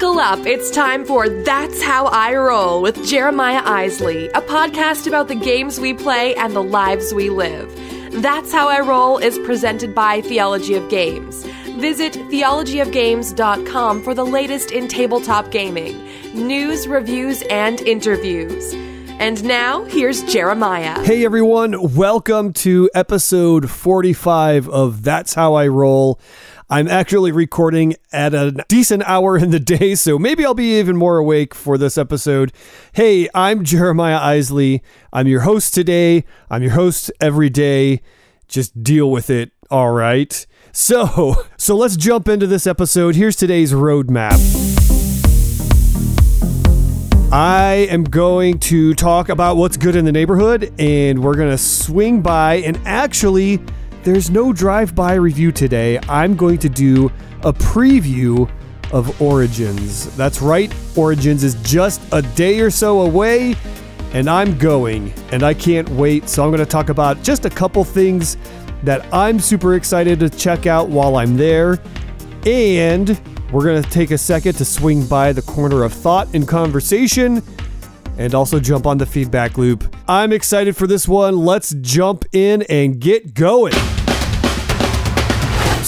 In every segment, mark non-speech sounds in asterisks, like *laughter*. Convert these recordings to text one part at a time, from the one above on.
Buckle up. It's time for That's How I Roll with Jeremiah Isley, a podcast about the games we play and the lives we live. That's How I Roll is presented by Theology of Games. Visit theologyofgames.com for the latest in tabletop gaming, news, reviews, and interviews. And now, here's Jeremiah. Hey everyone, welcome to episode 45 of That's How I Roll. I'm actually recording at a decent hour in the day, so maybe I'll be even more awake for this episode. Hey, I'm Jeremiah Isley. I'm your host today. I'm your host every day. Just deal with it, all right? So, *laughs* so let's jump into this episode. Here's today's roadmap. I am going to talk about what's good in the neighborhood, and we're going to swing by and actually there's no drive by review today. I'm going to do a preview of Origins. That's right, Origins is just a day or so away, and I'm going, and I can't wait. So I'm going to talk about just a couple things that I'm super excited to check out while I'm there. And we're going to take a second to swing by the corner of thought and conversation and also jump on the feedback loop. I'm excited for this one. Let's jump in and get going.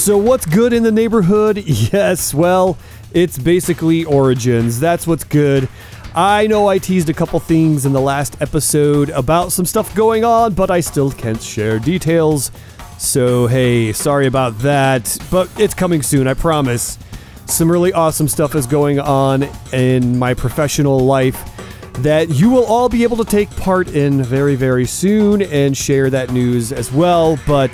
So, what's good in the neighborhood? *laughs* Yes, well, it's basically Origins. That's what's good. I know I teased a couple things in the last episode about some stuff going on, but I still can't share details. So, hey, sorry about that, but it's coming soon, I promise. Some really awesome stuff is going on in my professional life that you will all be able to take part in very, very soon and share that news as well. But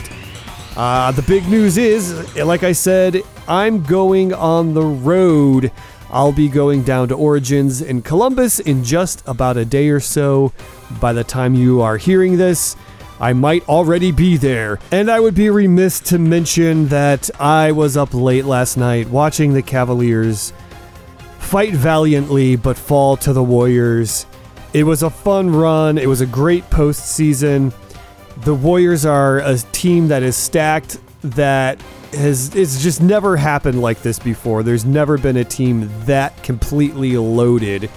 uh, the big news is, like I said, I'm going on the road. I'll be going down to Origins in Columbus in just about a day or so. By the time you are hearing this, I might already be there. And I would be remiss to mention that I was up late last night watching the Cavaliers fight valiantly but fall to the Warriors. It was a fun run, it was a great postseason. The Warriors are a team that is stacked that has it's just never happened like this before. There's never been a team that completely loaded.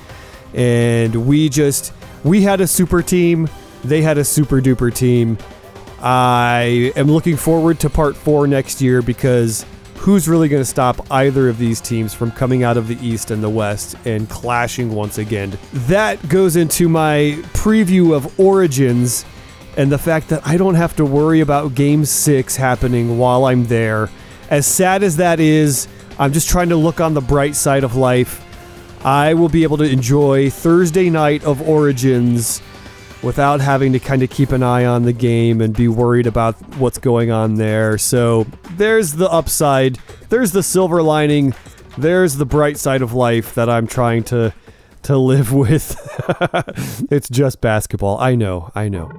And we just we had a super team, they had a super duper team. I am looking forward to part 4 next year because who's really going to stop either of these teams from coming out of the East and the West and clashing once again? That goes into my preview of Origins and the fact that I don't have to worry about Game 6 happening while I'm there. As sad as that is, I'm just trying to look on the bright side of life. I will be able to enjoy Thursday night of Origins without having to kind of keep an eye on the game and be worried about what's going on there. So there's the upside, there's the silver lining, there's the bright side of life that I'm trying to to live *laughs* with. it's just basketball. I know, I know.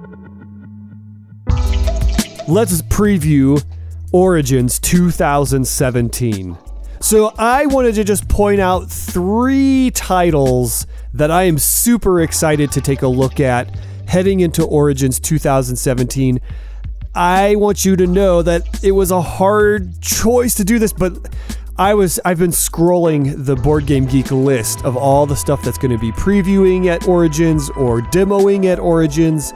Let's preview Origins 2017. So I wanted to just point out three titles that I am super excited to take a look at heading into Origins 2017. I want you to know that it was a hard choice to do this, but I was I've been scrolling the Board Game Geek list of all the stuff that's going to be previewing at Origins or demoing at Origins.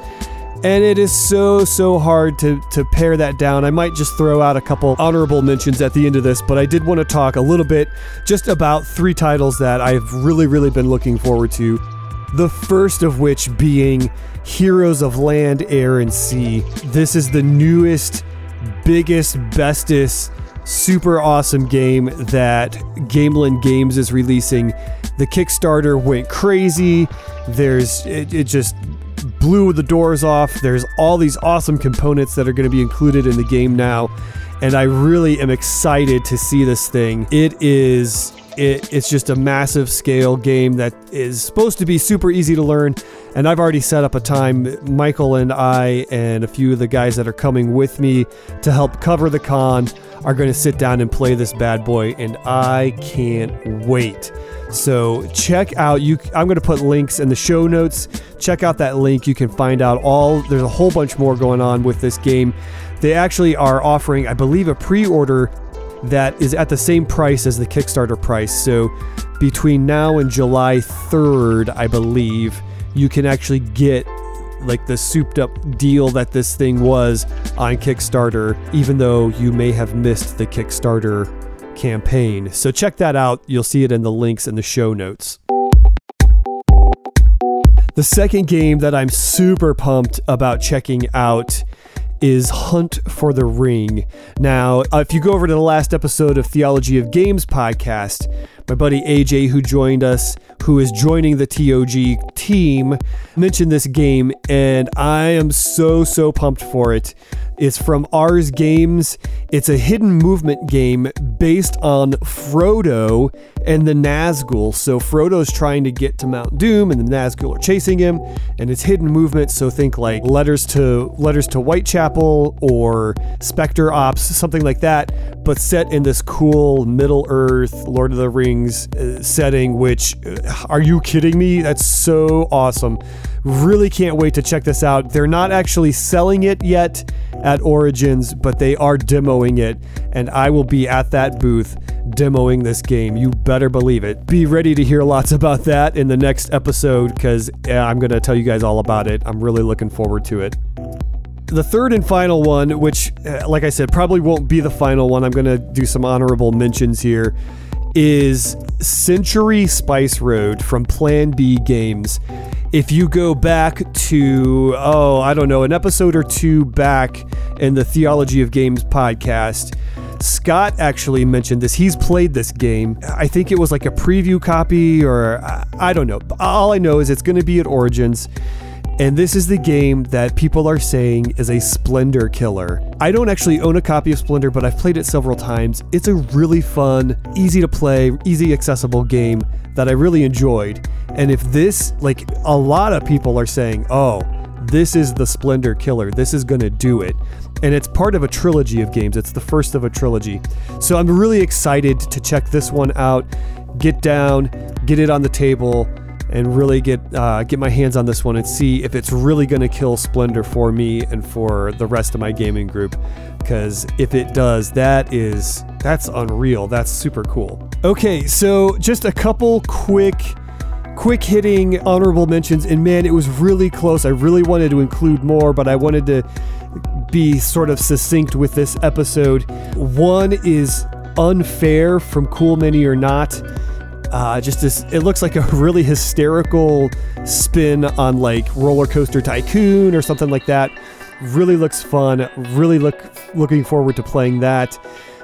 And it is so, so hard to, to pare that down. I might just throw out a couple honorable mentions at the end of this, but I did want to talk a little bit just about three titles that I've really, really been looking forward to. The first of which being Heroes of Land, Air, and Sea. This is the newest, biggest, bestest, super awesome game that Gamelyn Games is releasing. The Kickstarter went crazy. There's it, it just blew the doors off. There's all these awesome components that are going to be included in the game now. And I really am excited to see this thing. It is it, it's just a massive scale game that is supposed to be super easy to learn. And I've already set up a time. Michael and I, and a few of the guys that are coming with me to help cover the con, are going to sit down and play this bad boy. And I can't wait. So check out you I'm going to put links in the show notes. Check out that link. You can find out all there's a whole bunch more going on with this game. They actually are offering I believe a pre-order that is at the same price as the Kickstarter price. So between now and July 3rd, I believe, you can actually get like the souped up deal that this thing was on Kickstarter, even though you may have missed the Kickstarter campaign. So check that out. You'll see it in the links in the show notes. The second game that I'm super pumped about checking out is Hunt for the Ring. Now, if you go over to the last episode of Theology of Games podcast, my buddy AJ, who joined us, who is joining the TOG team, mentioned this game, and I am so, so pumped for it. It's from Ares Games. It's a hidden movement game based on Frodo and the Nazgul. So Frodo's trying to get to Mount Doom, and the Nazgul are chasing him, and it's hidden movement. So think like letters to letters to Whitechapel or Specter Ops, something like that, but set in this cool Middle Earth, Lord of the Rings uh, setting. Which, uh, are you kidding me? That's so awesome. Really can't wait to check this out. They're not actually selling it yet at Origins, but they are demoing it, and I will be at that booth demoing this game. You better believe it. Be ready to hear lots *laughs* about that in the next episode because I'm going to tell you guys all about it. I'm really looking forward to it. The third and final one, which, uh, like I said, probably won't be the final one, I'm going to do some honorable mentions here, is Century Spice Road from Plan B Games if you go back to, oh, I don't know, an episode or two back in the Theology of Games podcast, Scott actually mentioned this. He's played this game. I think it was like a preview copy, or I don't know. All I know is it's going to be at Origins. And this is the game that people are saying is a Splendor killer. I don't actually own a copy of Splendor, but I've played it several times. It's a really fun, easy to play, easy accessible game that I really enjoyed. And if this, like a lot of people are saying, oh, this is the Splendor killer, this is to do it. And it's part of a trilogy of games. It's the first of a trilogy. So I'm really excited to check this one out, get down, get it on the table and really get uh, get my hands on this one and see if it's really going to kill Splendor for me and for the rest of my gaming group. Because if it does, that is that's unreal. That's super cool. Okay, so just a couple quick quick hitting honorable mentions and man it was really close i really wanted to include more but i wanted to be sort of succinct with this episode one is unfair from cool mini or not uh, just this, it looks like a really hysterical spin on like Roller Coaster Tycoon or something like that. Really looks fun. Really look looking forward to playing that.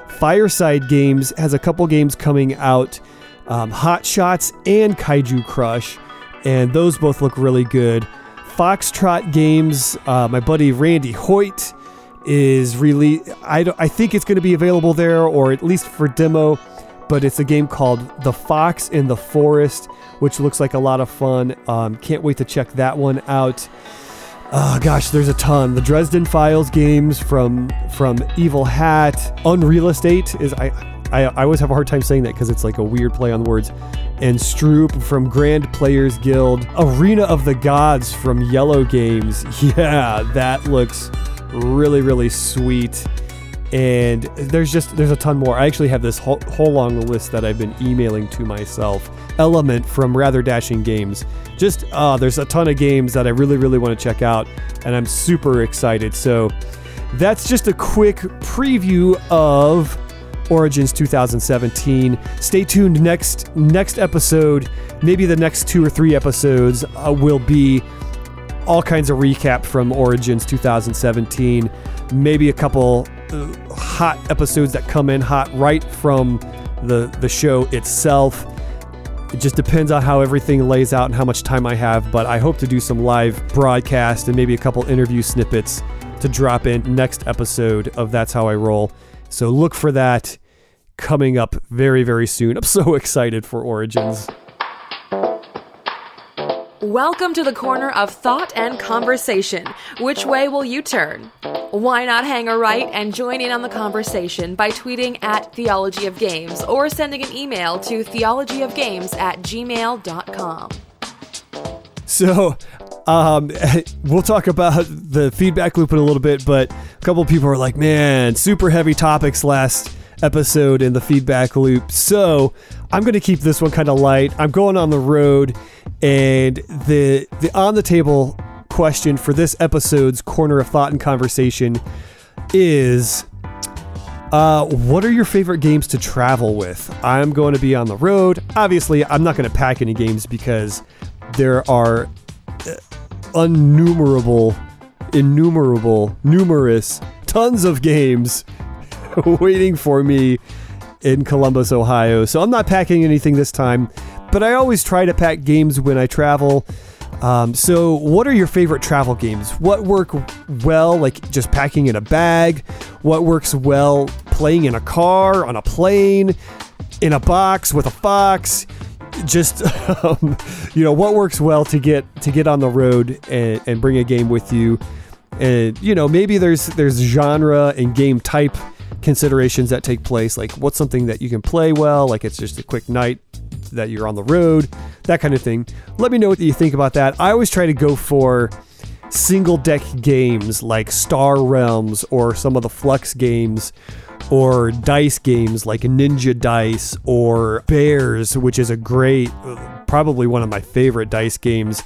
Fireside Games has a couple games coming out, um, Hot Shots and Kaiju Crush, and those both look really good. Foxtrot Games, uh, my buddy Randy Hoyt is really. I, I think it's going to be available there, or at least for demo but it's a game called The Fox in the Forest, which looks like a lot of fun. Um, can't wait to check that one out. Oh gosh, there's a ton. The Dresden Files games from from Evil Hat, Unreal Estate is I I, I always have a hard time saying that because it's like a weird play on the words. And Stroop from Grand Players Guild, Arena of the Gods from Yellow Games. *laughs* Yeah, that looks really really sweet and there's just there's a ton more. I actually have this whole, whole long list that I've been emailing to myself. Element from Rather Dashing Games. Just uh, there's a ton of games that I really really want to check out, and I'm super excited. So that's just a quick preview of Origins 2017. Stay tuned next next episode. Maybe the next two or three episodes uh, will be all kinds of recap from Origins 2017. Maybe a couple hot episodes that come in hot right from the the show itself. It just depends on how everything lays out and how much time I have, but I hope to do some live broadcast and maybe a couple interview snippets to drop in next episode of That's How I Roll. So look for that coming up very, very soon. *laughs* I'm so excited for Origins. Welcome to the corner of thought and conversation. Which way will you turn? Why not hang a right and join in on the conversation by tweeting at Theology of Games or sending an email to theologyofgames at gmail.com. So, um, *laughs* we'll talk about the feedback loop in a little bit, but a couple people are like, man, super heavy topics last episode in the feedback loop. So I'm going to keep this one kind of light. I'm going on the road, and the the on the table question for this episode's corner of thought and conversation is. Uh, what are your favorite games to travel with? I'm going to be on the road. Obviously, I'm not going to pack any games because there are uh, innumerable, innumerable, numerous, tons of games *laughs* waiting for me in Columbus, Ohio. So I'm not packing anything this time, but I always try to pack games when I travel. Um, so, what are your favorite travel games? What work well, like just packing in a bag? What works well playing in a car, on a plane, in a box with a fox? Just *laughs* um, you know, what works well to get to get on the road and, and bring a game with you? And you know, maybe there's there's genre and game type considerations that take place like what's something that you can play well like it's just a quick night that you're on the road that kind of thing. Let me know what you think about that. I always try to go for single deck games like star realms or some of the Fluxx games or dice games like ninja dice or bears which is a great probably one of my favorite dice games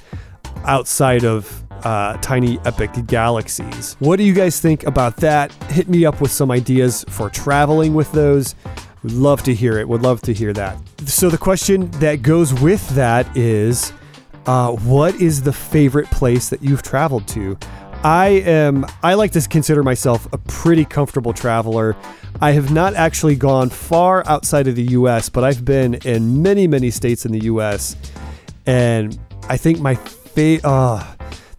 outside of uh, tiny epic galaxies. What do you guys think about that? Hit me up with some ideas for traveling with those. Would love to hear it. Would love to hear that. So the question that goes with that is, uh, what is the favorite place that you've traveled to? I am. I like to consider myself a pretty comfortable traveler. I have not actually gone far outside of the U.S., but I've been in many, many states in the U.S. And I think my favorite. Uh,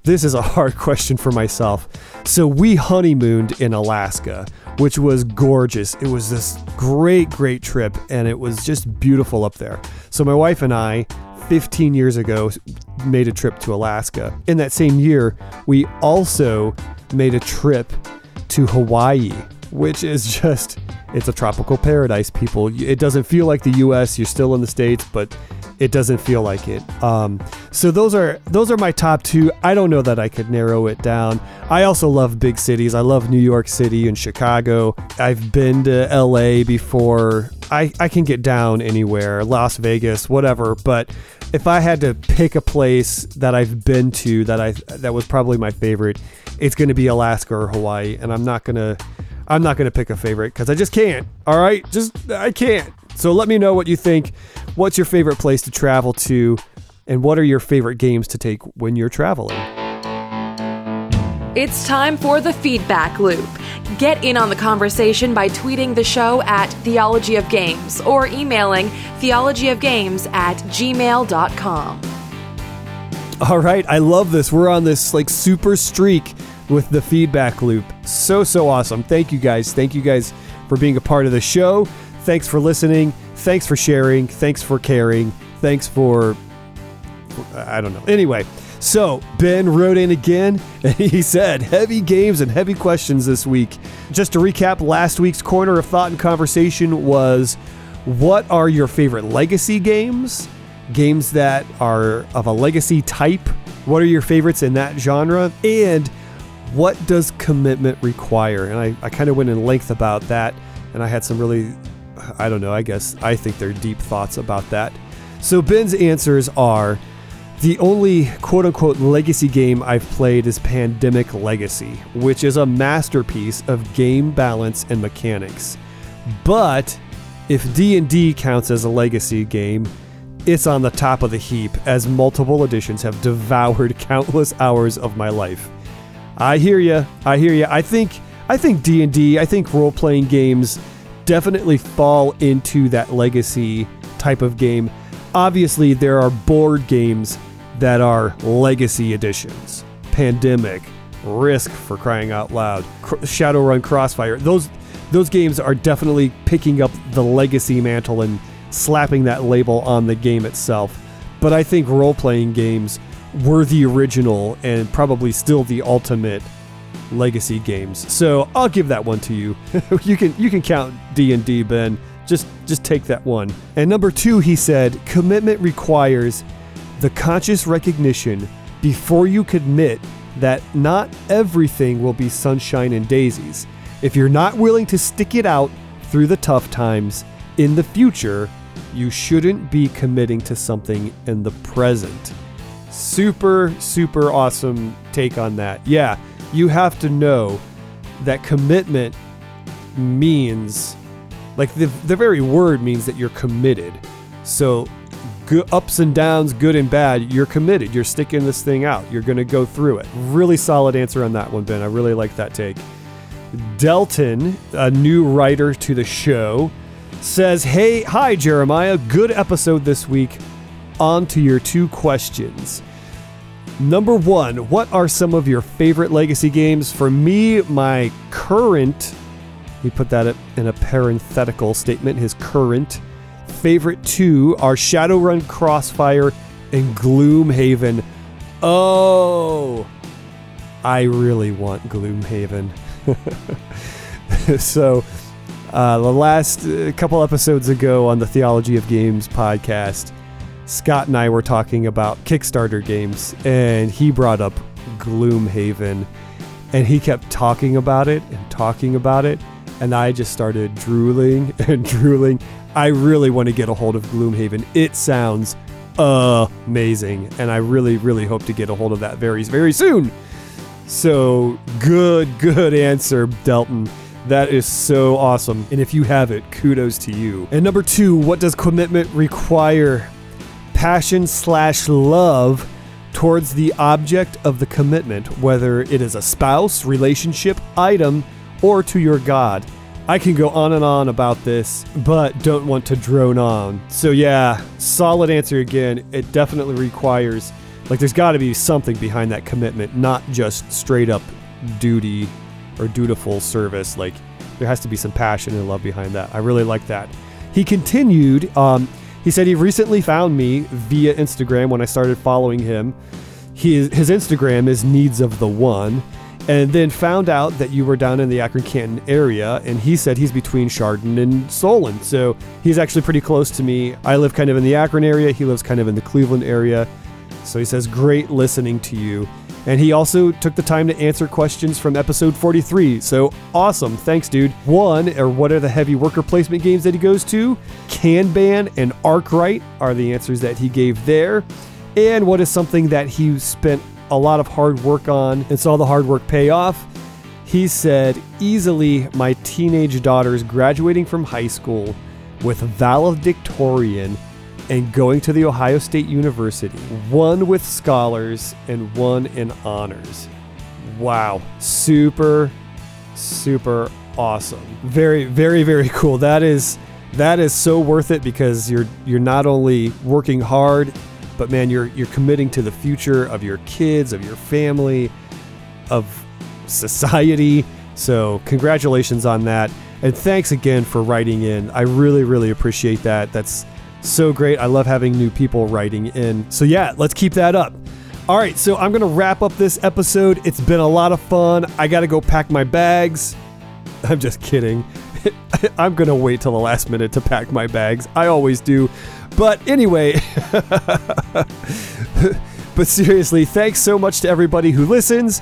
this is a hard *laughs* question for myself. So we honeymooned in Alaska, which was gorgeous. It was this great, great trip, and it was just beautiful up there. So my wife and I, 15 years ago, made a trip to Alaska. In that same year, we also made a trip to Hawaii, which is *laughs* just it's a tropical paradise, people. It doesn't feel like the US, you're still in the states, but it doesn't feel like it. Um, so those are those are my top two. I don't know that I could narrow it down. I also love big cities. I love New York City and Chicago. I've been to LA before. I, I can get down anywhere, Las Vegas, whatever. But if I had to pick a place that I've been to that I that was probably my favorite, it's going to be Alaska or Hawaii, and I'm not gonna I'm not gonna pick a favorite because I just can't. All right, just I can't. So let me know what you think. What's your favorite place to travel to? And what are your favorite games to take when you're traveling? It's time for the feedback loop. Get in on the conversation by tweeting the show at Theology of Games or emailing theologyofgames at gmail.com. All right, I love this. We're on this like super streak with the feedback loop. So, so awesome. Thank you guys. Thank you guys for being a part of the show. Thanks for listening. Thanks for sharing. Thanks for caring. Thanks for, I don't know. Anyway, so Ben wrote in again *laughs* and he said, heavy games and heavy questions this week. Just to recap, last week's corner of thought and conversation was what are your favorite legacy games? Games that are of a legacy type. What are your favorites in that genre? And what does commitment require? And I, I kind of went in length about that. And I had some really I don't know, I guess I think they're deep thoughts about that. So Ben's answers are the only quote unquote legacy game I've played is Pandemic Legacy, which is a masterpiece of game balance and mechanics. But if D&D counts as a legacy game, it's on the top of the heap as multiple editions have devoured *laughs* countless hours of my life. I hear you. I hear you. I think I think D&D, I think role-playing games definitely fall into that legacy type of game. Obviously, there are board games that are legacy editions. Pandemic, Risk for crying out loud, Shadowrun Crossfire. Those those games are definitely picking up the legacy mantle and slapping that label on the game itself. But I think role-playing games were the original and probably still the ultimate legacy games. So I'll give that one to you. *laughs* you can you can count D and D, Ben. Just just take that one. And number two, he said, commitment requires the conscious recognition before you commit that not everything will be sunshine and daisies. If you're not willing to stick it out through the tough times in the future, you shouldn't be committing to something in the present. Super, super awesome take on that. Yeah, you have to know that commitment means, like, the, the very word means that you're committed. So, ups and downs, good and bad, you're committed. You're sticking this thing out. You're going to go through it. Really solid answer on that one, Ben. I really like that take. Delton, a new writer to the show, says, Hey, hi, Jeremiah. Good episode this week. On to your two questions. Number one, what are some of your favorite legacy games? For me, my current, he put that in a parenthetical statement, his current favorite two are Shadowrun Crossfire and Gloomhaven. Oh, I really want Gloomhaven. *laughs* so, uh, the last uh, couple episodes ago on the Theology of Games podcast, Scott and I were talking about Kickstarter games, and he brought up Gloomhaven, and he kept talking about it and talking about it, and I just started drooling *laughs* and drooling. I really want to get a hold of Gloomhaven. It sounds amazing, and I really, really hope to get a hold of that very, very soon. So good, good answer, Delton. That is so awesome. And if you have it, kudos to you. And number two, what does commitment require? Passion slash love towards the object of the commitment, whether it is a spouse, relationship, item, or to your God. I can go on and on about this, but don't want to drone on. So, yeah, solid answer again. It definitely requires like, there's got to be something behind that commitment, not just straight up duty or dutiful service. Like, there has to be some passion and love behind that. I really like that. He continued, um, he said he recently found me via Instagram when I started following him. His Instagram is Needs of the One, and then found out that you were down in the Akron Canton area. And he said he's between Chardon and Solon. So he's actually pretty close to me. I live kind of in the Akron area, he lives kind of in the Cleveland area. So he says, Great listening to you. And he also took the time to answer questions from episode 43. So awesome. Thanks, dude. One, or what are the heavy worker placement games that he goes to? Kanban and Arkwright are the answers that he gave there. And what is something that he spent a lot of hard work on and saw the hard work pay off? He said, easily my teenage daughter's graduating from high school with valedictorian and going to the Ohio State University, one with scholars and one in honors. Wow. Super, super awesome. Very, very, very cool. That is that is so worth it because you're you're not only working hard, but man, you're you're committing to the future of your kids, of your family, of society. So congratulations on that. And thanks again for writing in. I really, really appreciate that. That's so great. I love having new people writing in. So, yeah, let's keep that up. All right, so I'm going to wrap up this episode. It's been a lot of fun. I got to go pack my bags. *laughs* I'm just kidding. *laughs* I'm going to wait till the last minute to pack my bags. I always do. But anyway, *laughs* but seriously, thanks so much to everybody who listens.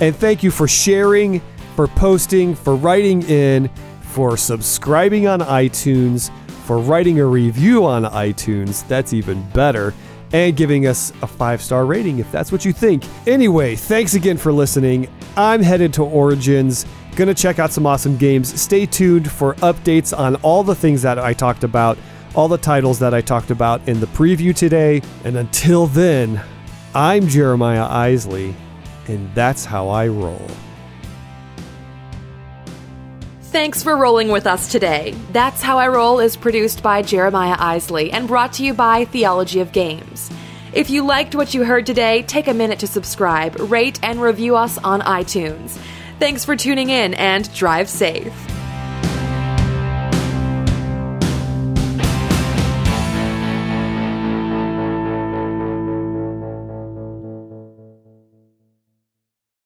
And thank you for sharing, for posting, for writing in, for subscribing on iTunes for writing a review on iTunes. That's even better. And giving us a five star rating if that's what you think. Anyway, thanks again for listening. I'm headed to Origins. Gonna check out some awesome games. Stay tuned for updates on all the things that I talked about, all the titles that I talked about in the preview today. And until then, I'm Jeremiah Isley, and that's how I roll. Thanks for rolling with us today. That's How I Roll is produced by Jeremiah Isley and brought to you by Theology of Games. If you liked what you heard today, take a minute to subscribe, rate, and review us on iTunes. Thanks for tuning in and drive safe.